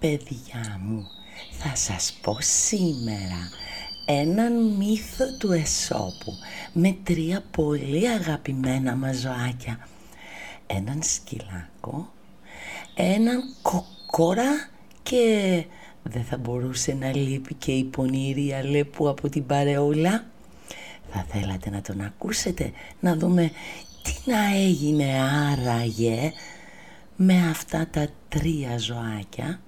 Παιδιά μου, θα σας πω σήμερα έναν μύθο του Εσώπου με τρία πολύ αγαπημένα μας ζωάκια. Έναν σκυλάκο, έναν κοκόρα και δεν θα μπορούσε να λείπει και η πονηρή αλέπου από την παρεούλα. Θα θέλατε να τον ακούσετε, να δούμε τι να έγινε άραγε με αυτά τα τρία ζωάκια.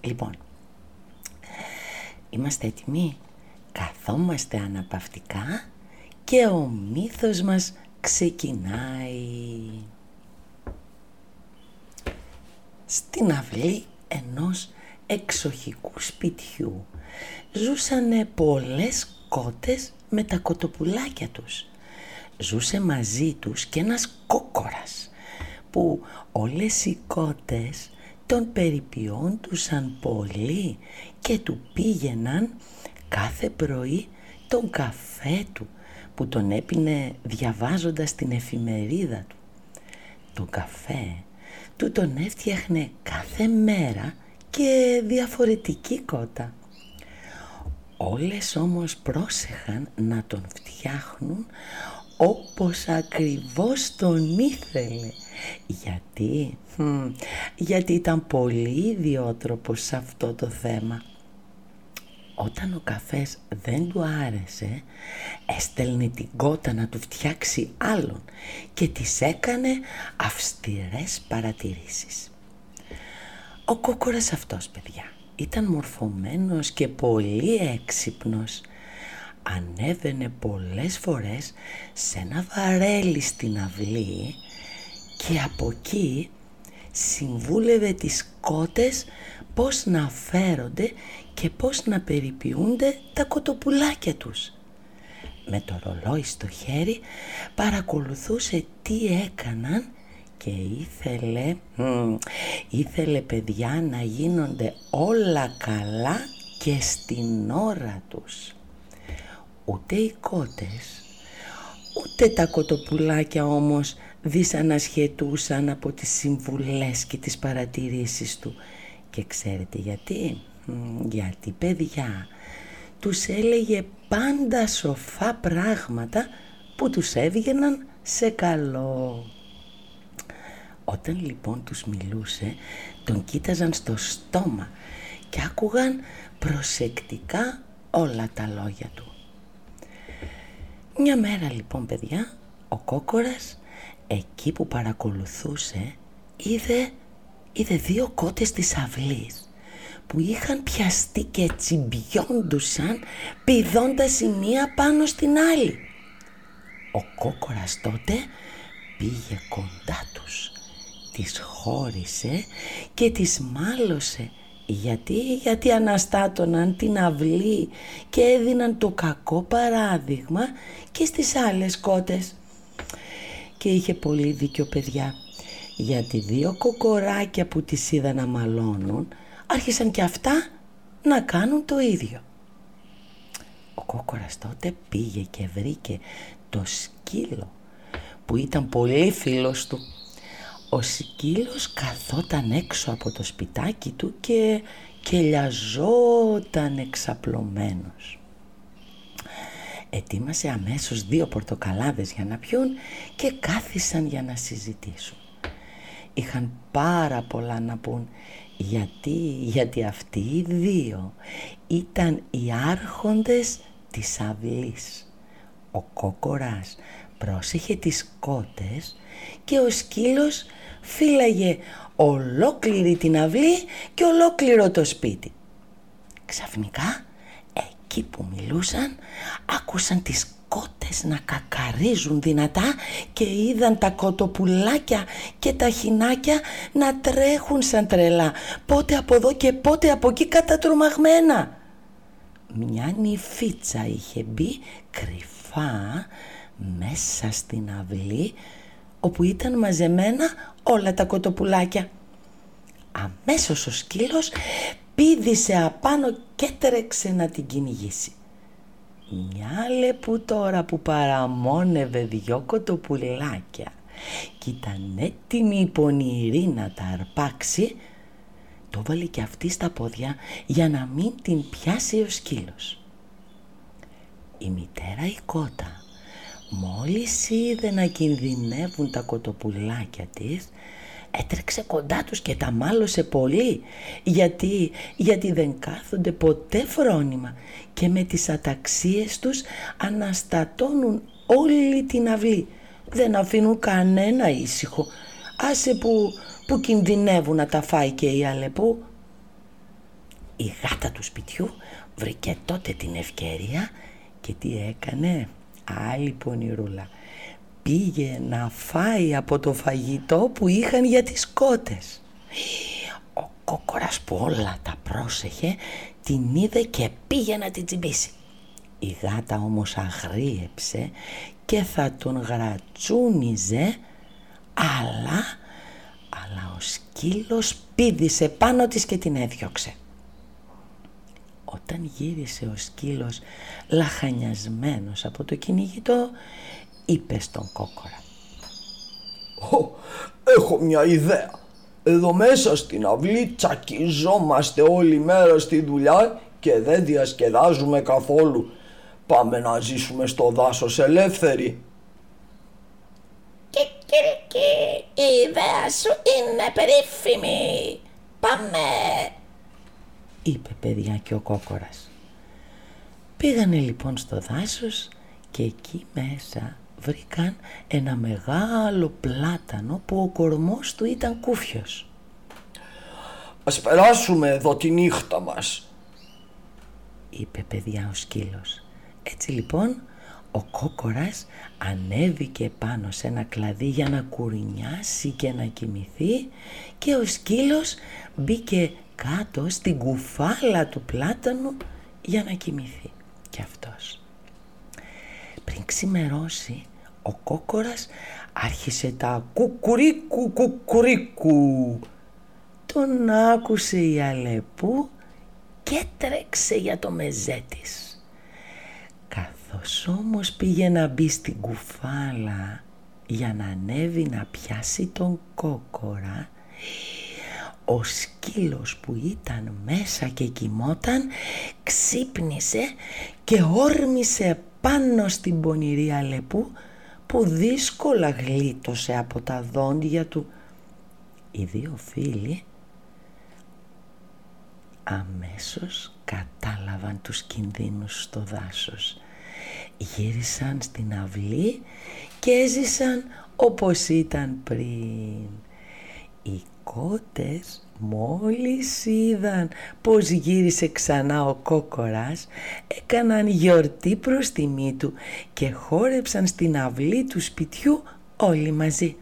Λοιπόν, είμαστε έτοιμοι, καθόμαστε αναπαυτικά και ο μύθος μας ξεκινάει. Στην αυλή ενός εξοχικού σπιτιού ζούσανε πολλές κότες με τα κοτοπουλάκια τους. Ζούσε μαζί τους και ένας κόκορας που όλες οι κότες τον περιποιόντουσαν πολύ και του πήγαιναν κάθε πρωί τον καφέ του που τον έπινε διαβάζοντας την εφημερίδα του. Το καφέ του τον έφτιαχνε κάθε μέρα και διαφορετική κότα. Όλες όμως πρόσεχαν να τον φτιάχνουν όπως ακριβώς τον ήθελε. Γιατί, γιατί ήταν πολύ ιδιότροπος σε αυτό το θέμα. Όταν ο καφές δεν του άρεσε, έστελνε την κότα να του φτιάξει άλλον και της έκανε αυστηρές παρατηρήσεις. Ο κόκορας αυτός, παιδιά, ήταν μορφωμένος και πολύ έξυπνος ανέβαινε πολλές φορές σε ένα βαρέλι στην αυλή και από εκεί συμβούλευε τις κότες πώς να φέρονται και πώς να περιποιούνται τα κοτοπουλάκια τους. Με το ρολόι στο χέρι παρακολουθούσε τι έκαναν και ήθελε, ήθελε παιδιά να γίνονται όλα καλά και στην ώρα τους ούτε οι κότες, ούτε τα κοτοπουλάκια όμως δυσανασχετούσαν από τις συμβουλές και τις παρατηρήσεις του. Και ξέρετε γιατί, γιατί παιδιά τους έλεγε πάντα σοφά πράγματα που τους έβγαιναν σε καλό. Όταν λοιπόν τους μιλούσε, τον κοίταζαν στο στόμα και άκουγαν προσεκτικά όλα τα λόγια του. Μια μέρα λοιπόν παιδιά ο κόκορας εκεί που παρακολουθούσε είδε, είδε δύο κότες της αυλής που είχαν πιαστεί και τσιμπιόντουσαν πηδώντας η μία πάνω στην άλλη. Ο κόκορας τότε πήγε κοντά τους, τις χώρισε και τις μάλωσε γιατί, γιατί αναστάτωναν την αυλή και έδιναν το κακό παράδειγμα και στις άλλες κότες. Και είχε πολύ δίκιο παιδιά, γιατί δύο κοκοράκια που τις είδαν να μαλώνουν άρχισαν και αυτά να κάνουν το ίδιο. Ο κόκορας τότε πήγε και βρήκε το σκύλο που ήταν πολύ φίλος του ο σκύλος καθόταν έξω από το σπιτάκι του και κελιαζόταν εξαπλωμένος. Ετοίμασε αμέσως δύο πορτοκαλάδες για να πιούν και κάθισαν για να συζητήσουν. Είχαν πάρα πολλά να πούν γιατί, γιατί αυτοί οι δύο ήταν οι άρχοντες της αυλής. Ο κόκορας πρόσεχε τις κότες και ο σκύλος φύλαγε ολόκληρη την αυλή και ολόκληρο το σπίτι. Ξαφνικά εκεί που μιλούσαν άκουσαν τις κότες να κακαρίζουν δυνατά και είδαν τα κοτοπουλάκια και τα χινάκια να τρέχουν σαν τρελά πότε από εδώ και πότε από εκεί κατατρομαγμένα. Μια νυφίτσα είχε μπει κρυφά μέσα στην αυλή όπου ήταν μαζεμένα όλα τα κοτοπουλάκια. Αμέσως ο σκύλος πήδησε απάνω και τρέξε να την κυνηγήσει. Μια λεπού τώρα που παραμόνευε δυο κοτοπουλάκια κι ήταν έτοιμη η πονηρή να τα αρπάξει το βάλε και αυτή στα πόδια για να μην την πιάσει ο σκύλος. Η μητέρα η κότα μόλις είδε να κινδυνεύουν τα κοτοπουλάκια της έτρεξε κοντά τους και τα μάλωσε πολύ γιατί, γιατί δεν κάθονται ποτέ φρόνημα και με τις αταξίες τους αναστατώνουν όλη την αυλή. Δεν αφήνουν κανένα ήσυχο. Άσε που, που κινδυνεύουν να τα φάει και η Αλεπού. Η γάτα του σπιτιού βρήκε τότε την ευκαιρία και τι έκανε. Άλλη πονηρούλα πήγε να φάει από το φαγητό που είχαν για τις κότες. Ο κόκορας που όλα τα πρόσεχε την είδε και πήγε να την τσιμπήσει. Η γάτα όμως αγρίεψε και θα τον γρατσούνιζε αλλά, αλλά ο σκύλος πήδησε πάνω της και την έδιωξε. Όταν γύρισε ο σκύλος λαχανιασμένος από το κυνηγητό είπες στον κόκορα. έχω μια ιδέα. Εδώ μέσα στην αυλή τσακιζόμαστε όλη μέρα στη δουλειά και δεν διασκεδάζουμε καθόλου. Πάμε να ζήσουμε στο δάσος ελεύθεροι. Και η ιδέα σου είναι περίφημη. Πάμε, είπε παιδιά και ο κόκορας. Πήγανε λοιπόν στο δάσος και εκεί μέσα βρήκαν ένα μεγάλο πλάτανο που ο κορμός του ήταν κούφιος. «Ας περάσουμε εδώ τη νύχτα μας», είπε παιδιά ο σκύλος. Έτσι λοιπόν ο κόκορας ανέβηκε πάνω σε ένα κλαδί για να κουρνιάσει και να κοιμηθεί και ο σκύλος μπήκε κάτω στην κουφάλα του πλάτανου για να κοιμηθεί και αυτός. Πριν ξημερώσει ο κόκορας άρχισε τα κουκουρίκου κουκουρίκου. Τον άκουσε η Αλεπού και τρέξε για το μεζέ της. Καθώς όμως πήγε να μπει στην κουφάλα για να ανέβει να πιάσει τον κόκορα ο σκύλος που ήταν μέσα και κοιμόταν ξύπνησε και όρμησε πάνω στην πονηρή Αλεπού που δύσκολα γλίτωσε από τα δόντια του. Οι δύο φίλοι αμέσως κατάλαβαν τους κινδύνους στο δάσος. Γύρισαν στην αυλή και έζησαν όπως ήταν πριν. Οι κότες μόλις είδαν πως γύρισε ξανά ο κόκορας έκαναν γιορτή προς τιμή του και χόρεψαν στην αυλή του σπιτιού όλοι μαζί.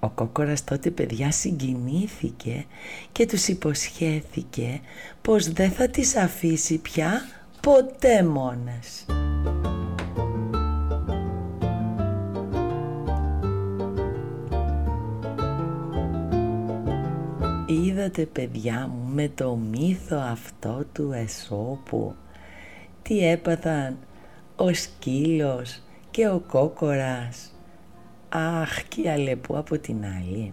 Ο κόκορας τότε παιδιά συγκινήθηκε και τους υποσχέθηκε πως δεν θα τις αφήσει πια ποτέ μόνες. Είδατε παιδιά μου με το μύθο αυτό του Εσώπου. Τι έπαθαν ο σκύλος και ο κόκορας. Αχ και η Αλεπού από την άλλη.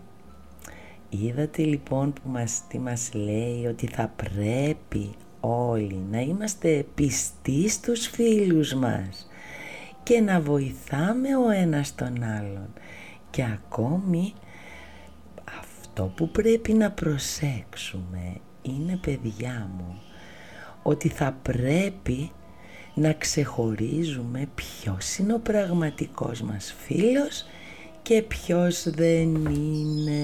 Είδατε λοιπόν που μας, τι μας λέει ότι θα πρέπει όλοι να είμαστε πιστοί στους φίλους μας και να βοηθάμε ο ένας τον άλλον. Και ακόμη αυτό που πρέπει να προσέξουμε είναι παιδιά μου ότι θα πρέπει να ξεχωρίζουμε ποιος είναι ο πραγματικός μας φίλος και ποιος δεν είναι.